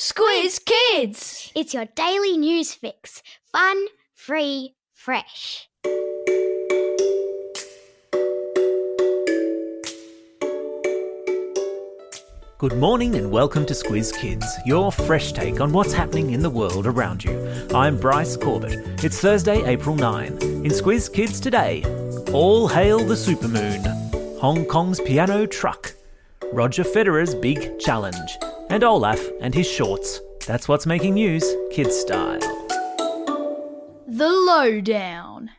Squiz Kids! It's your daily news fix. Fun, free, fresh. Good morning and welcome to Squiz Kids, your fresh take on what's happening in the world around you. I'm Bryce Corbett. It's Thursday, April 9. In Squiz Kids today, all hail the supermoon, Hong Kong's piano truck, Roger Federer's big challenge, and Olaf and his shorts. That's what's making news, kids style. The Lowdown.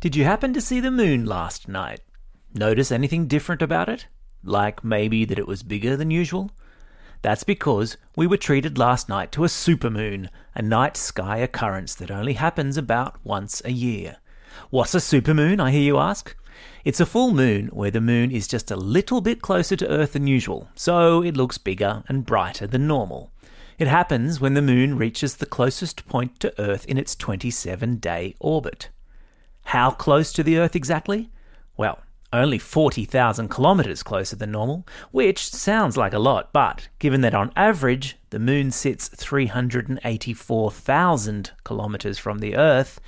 Did you happen to see the moon last night? Notice anything different about it? Like maybe that it was bigger than usual? That's because we were treated last night to a supermoon, a night sky occurrence that only happens about once a year. What's a supermoon, I hear you ask? It's a full moon where the moon is just a little bit closer to Earth than usual, so it looks bigger and brighter than normal. It happens when the moon reaches the closest point to Earth in its 27 day orbit. How close to the Earth exactly? Well, only 40,000 kilometres closer than normal, which sounds like a lot, but given that on average the moon sits 384,000 kilometres from the Earth,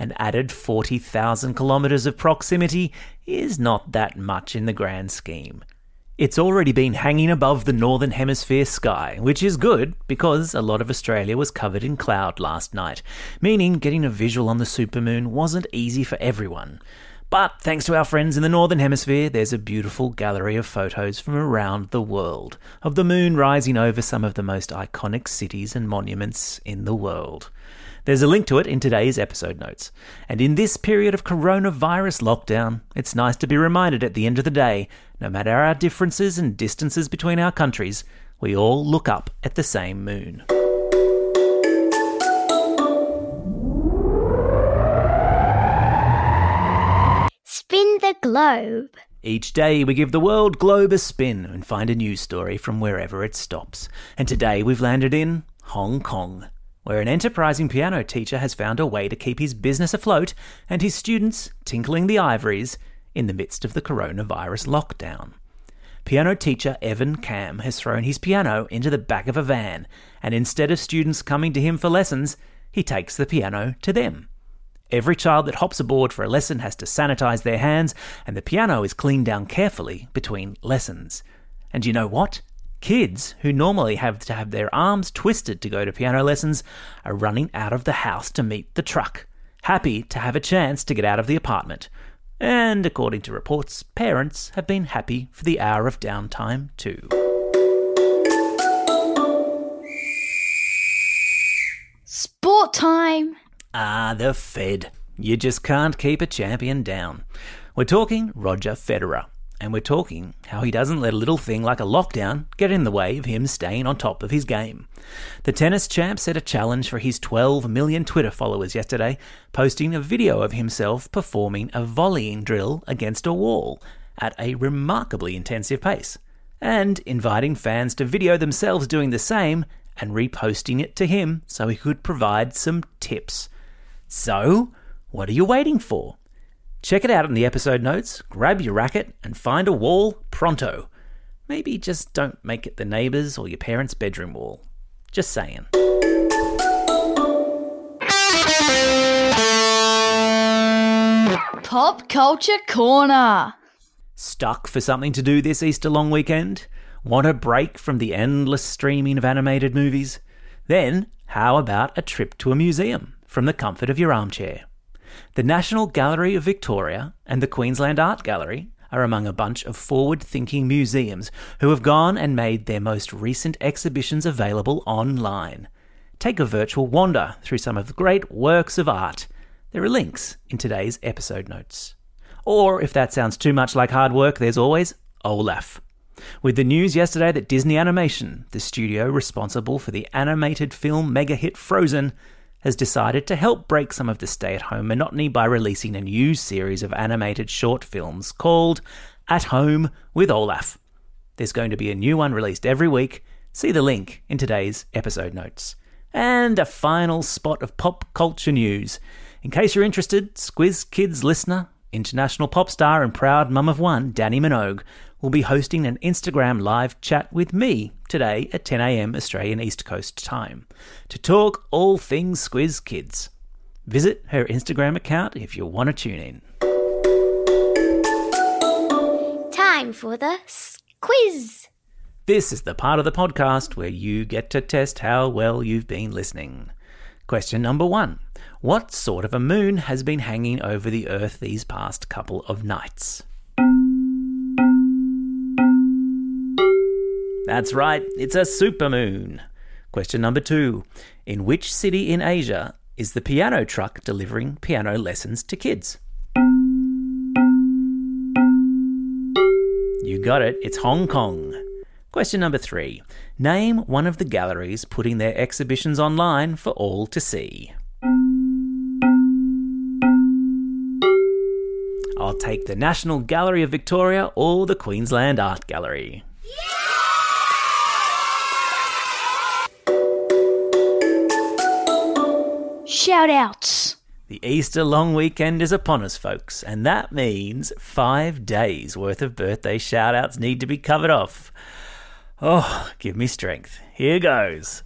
an added 40,000 kilometres of proximity is not that much in the grand scheme. It's already been hanging above the northern hemisphere sky, which is good because a lot of Australia was covered in cloud last night, meaning getting a visual on the supermoon wasn't easy for everyone. But thanks to our friends in the Northern Hemisphere, there's a beautiful gallery of photos from around the world of the moon rising over some of the most iconic cities and monuments in the world. There's a link to it in today's episode notes. And in this period of coronavirus lockdown, it's nice to be reminded at the end of the day no matter our differences and distances between our countries, we all look up at the same moon. Globe. Each day we give the world globe a spin and find a news story from wherever it stops. And today we've landed in Hong Kong, where an enterprising piano teacher has found a way to keep his business afloat and his students tinkling the ivories in the midst of the coronavirus lockdown. Piano teacher Evan Cam has thrown his piano into the back of a van, and instead of students coming to him for lessons, he takes the piano to them. Every child that hops aboard for a lesson has to sanitize their hands, and the piano is cleaned down carefully between lessons. And you know what? Kids who normally have to have their arms twisted to go to piano lessons are running out of the house to meet the truck, happy to have a chance to get out of the apartment. And according to reports, parents have been happy for the hour of downtime too. Sport time. Ah, the Fed. You just can't keep a champion down. We're talking Roger Federer. And we're talking how he doesn't let a little thing like a lockdown get in the way of him staying on top of his game. The tennis champ set a challenge for his 12 million Twitter followers yesterday, posting a video of himself performing a volleying drill against a wall at a remarkably intensive pace, and inviting fans to video themselves doing the same and reposting it to him so he could provide some tips. So, what are you waiting for? Check it out in the episode notes, grab your racket, and find a wall pronto. Maybe just don't make it the neighbour's or your parents' bedroom wall. Just saying. Pop Culture Corner. Stuck for something to do this Easter long weekend? Want a break from the endless streaming of animated movies? Then, how about a trip to a museum from the comfort of your armchair? The National Gallery of Victoria and the Queensland Art Gallery are among a bunch of forward thinking museums who have gone and made their most recent exhibitions available online. Take a virtual wander through some of the great works of art. There are links in today's episode notes. Or if that sounds too much like hard work, there's always Olaf. With the news yesterday that Disney Animation, the studio responsible for the animated film mega hit Frozen, has decided to help break some of the stay at home monotony by releasing a new series of animated short films called At Home with Olaf. There's going to be a new one released every week. See the link in today's episode notes. And a final spot of pop culture news. In case you're interested, Squiz Kids listener, international pop star and proud mum of one, Dannii Minogue, will be hosting an Instagram live chat with me today at 10am Australian East Coast time to talk all things Squiz Kids. Visit her Instagram account if you want to tune in. Time for the quiz. This is the part of the podcast where you get to test how well you've been listening. Question number one What sort of a moon has been hanging over the Earth these past couple of nights? That's right, it's a supermoon. Question number two In which city in Asia is the piano truck delivering piano lessons to kids? You got it, it's Hong Kong. Question number three Name one of the galleries putting their exhibitions online for all to see. I'll take the National Gallery of Victoria or the Queensland Art Gallery. Shout outs. The Easter long weekend is upon us, folks, and that means five days worth of birthday shout outs need to be covered off. Oh, give me strength. Here goes.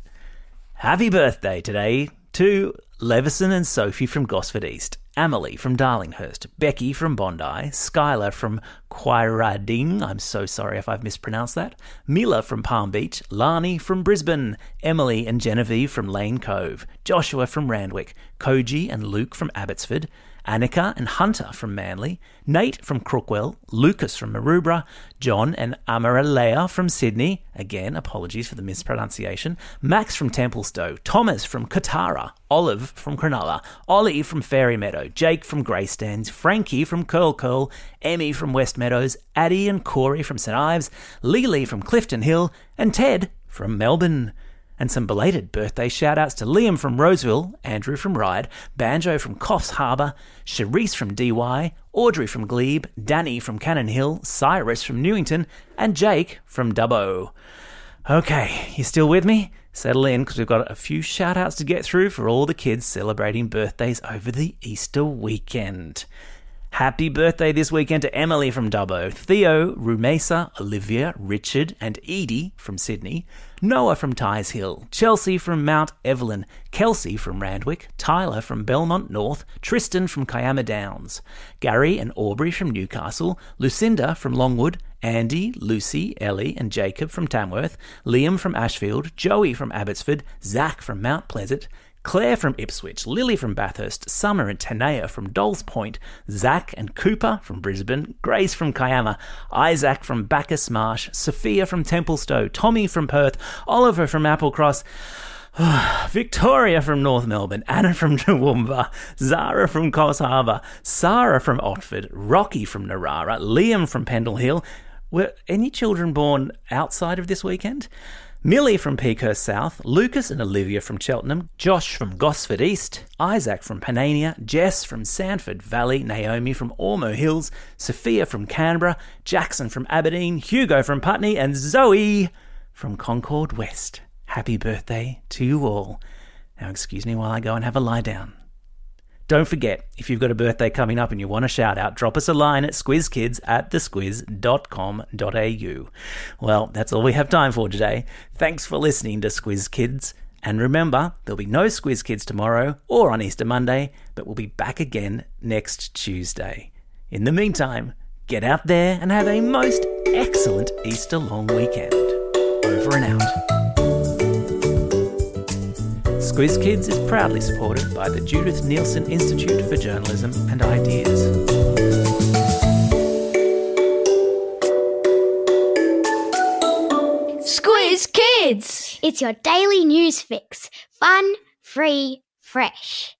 Happy birthday today to Levison and Sophie from Gosford East, Emily from Darlinghurst, Becky from Bondi, Skylar from Quairading, I'm so sorry if I've mispronounced that, Mila from Palm Beach, Lani from Brisbane, Emily and Genevieve from Lane Cove, Joshua from Randwick, Koji and Luke from Abbotsford, Annika and Hunter from Manly, Nate from Crookwell, Lucas from Maroubra, John and Amaralea from Sydney, again, apologies for the mispronunciation, Max from Templestowe, Thomas from Kotara, Olive from Cronulla, Ollie from Fairy Meadow, Jake from Greystanes, Frankie from Curl Curl, Emmy from West Meadows, Addie and Corey from St Ives, Lily from Clifton Hill, and Ted from Melbourne. And some belated birthday shout outs to Liam from Roseville, Andrew from Ryde, Banjo from Coffs Harbour, Charisse from Dee Why, Audrey from Glebe, Danny from Cannon Hill, Cyrus from Newington, and Jake from Dubbo. Okay, you still with me? Settle in because we've got a few shout outs to get through for all the kids celebrating birthdays over the Easter weekend. Happy birthday this weekend to Emily from Dubbo, Theo, Rumesa, Olivia, Richard, and Edie from Sydney, Noah from Tighes Hill, Chelsea from Mount Evelyn, Kelsey from Randwick, Tyler from Belmont North, Tristan from Kiama Downs, Gary and Aubrey from Newcastle, Lucinda from Longwood, Andy, Lucy, Ellie, and Jacob from Tamworth, Liam from Ashfield, Joey from Abbotsford, Zach from Mount Pleasant, Claire from Ipswich, Lily from Bathurst, Summer and Tanea from Dolls Point, Zach and Cooper from Brisbane, Grace from Kiama, Isaac from Bacchus Marsh, Sophia from Templestowe, Tommy from Perth, Oliver from Applecross, Victoria from North Melbourne, Anna from Toowoomba, Zara from Coffs Harbour, Sarah from Otford, Rocky from Narara, Liam from Pendle Hill. Were any children born outside of this weekend? Millie from Peakhurst South, Lucas and Olivia from Cheltenham, Josh from Gosford East, Isaac from Panania, Jess from Samford Valley, Naomi from Ormeau Hills, Sophia from Canberra, Jackson from Aberdeen, Hugo from Putney, and Zoe from Concord West. Happy birthday to you all. Now, excuse me while I go and have a lie down. Don't forget, if you've got a birthday coming up and you want a shout out, drop us a line at squizkids at thesquiz.com.au. Well, that's all we have time for today. Thanks for listening to Squiz Kids. And remember, there'll be no Squiz Kids tomorrow or on Easter Monday, but we'll be back again next Tuesday. In the meantime, get out there and have a most excellent Easter long weekend. Over and out. Squiz Kids is proudly supported by the Judith Neilson Institute for Journalism and Ideas. Squiz Kids! It's your daily news fix. Fun, free, fresh.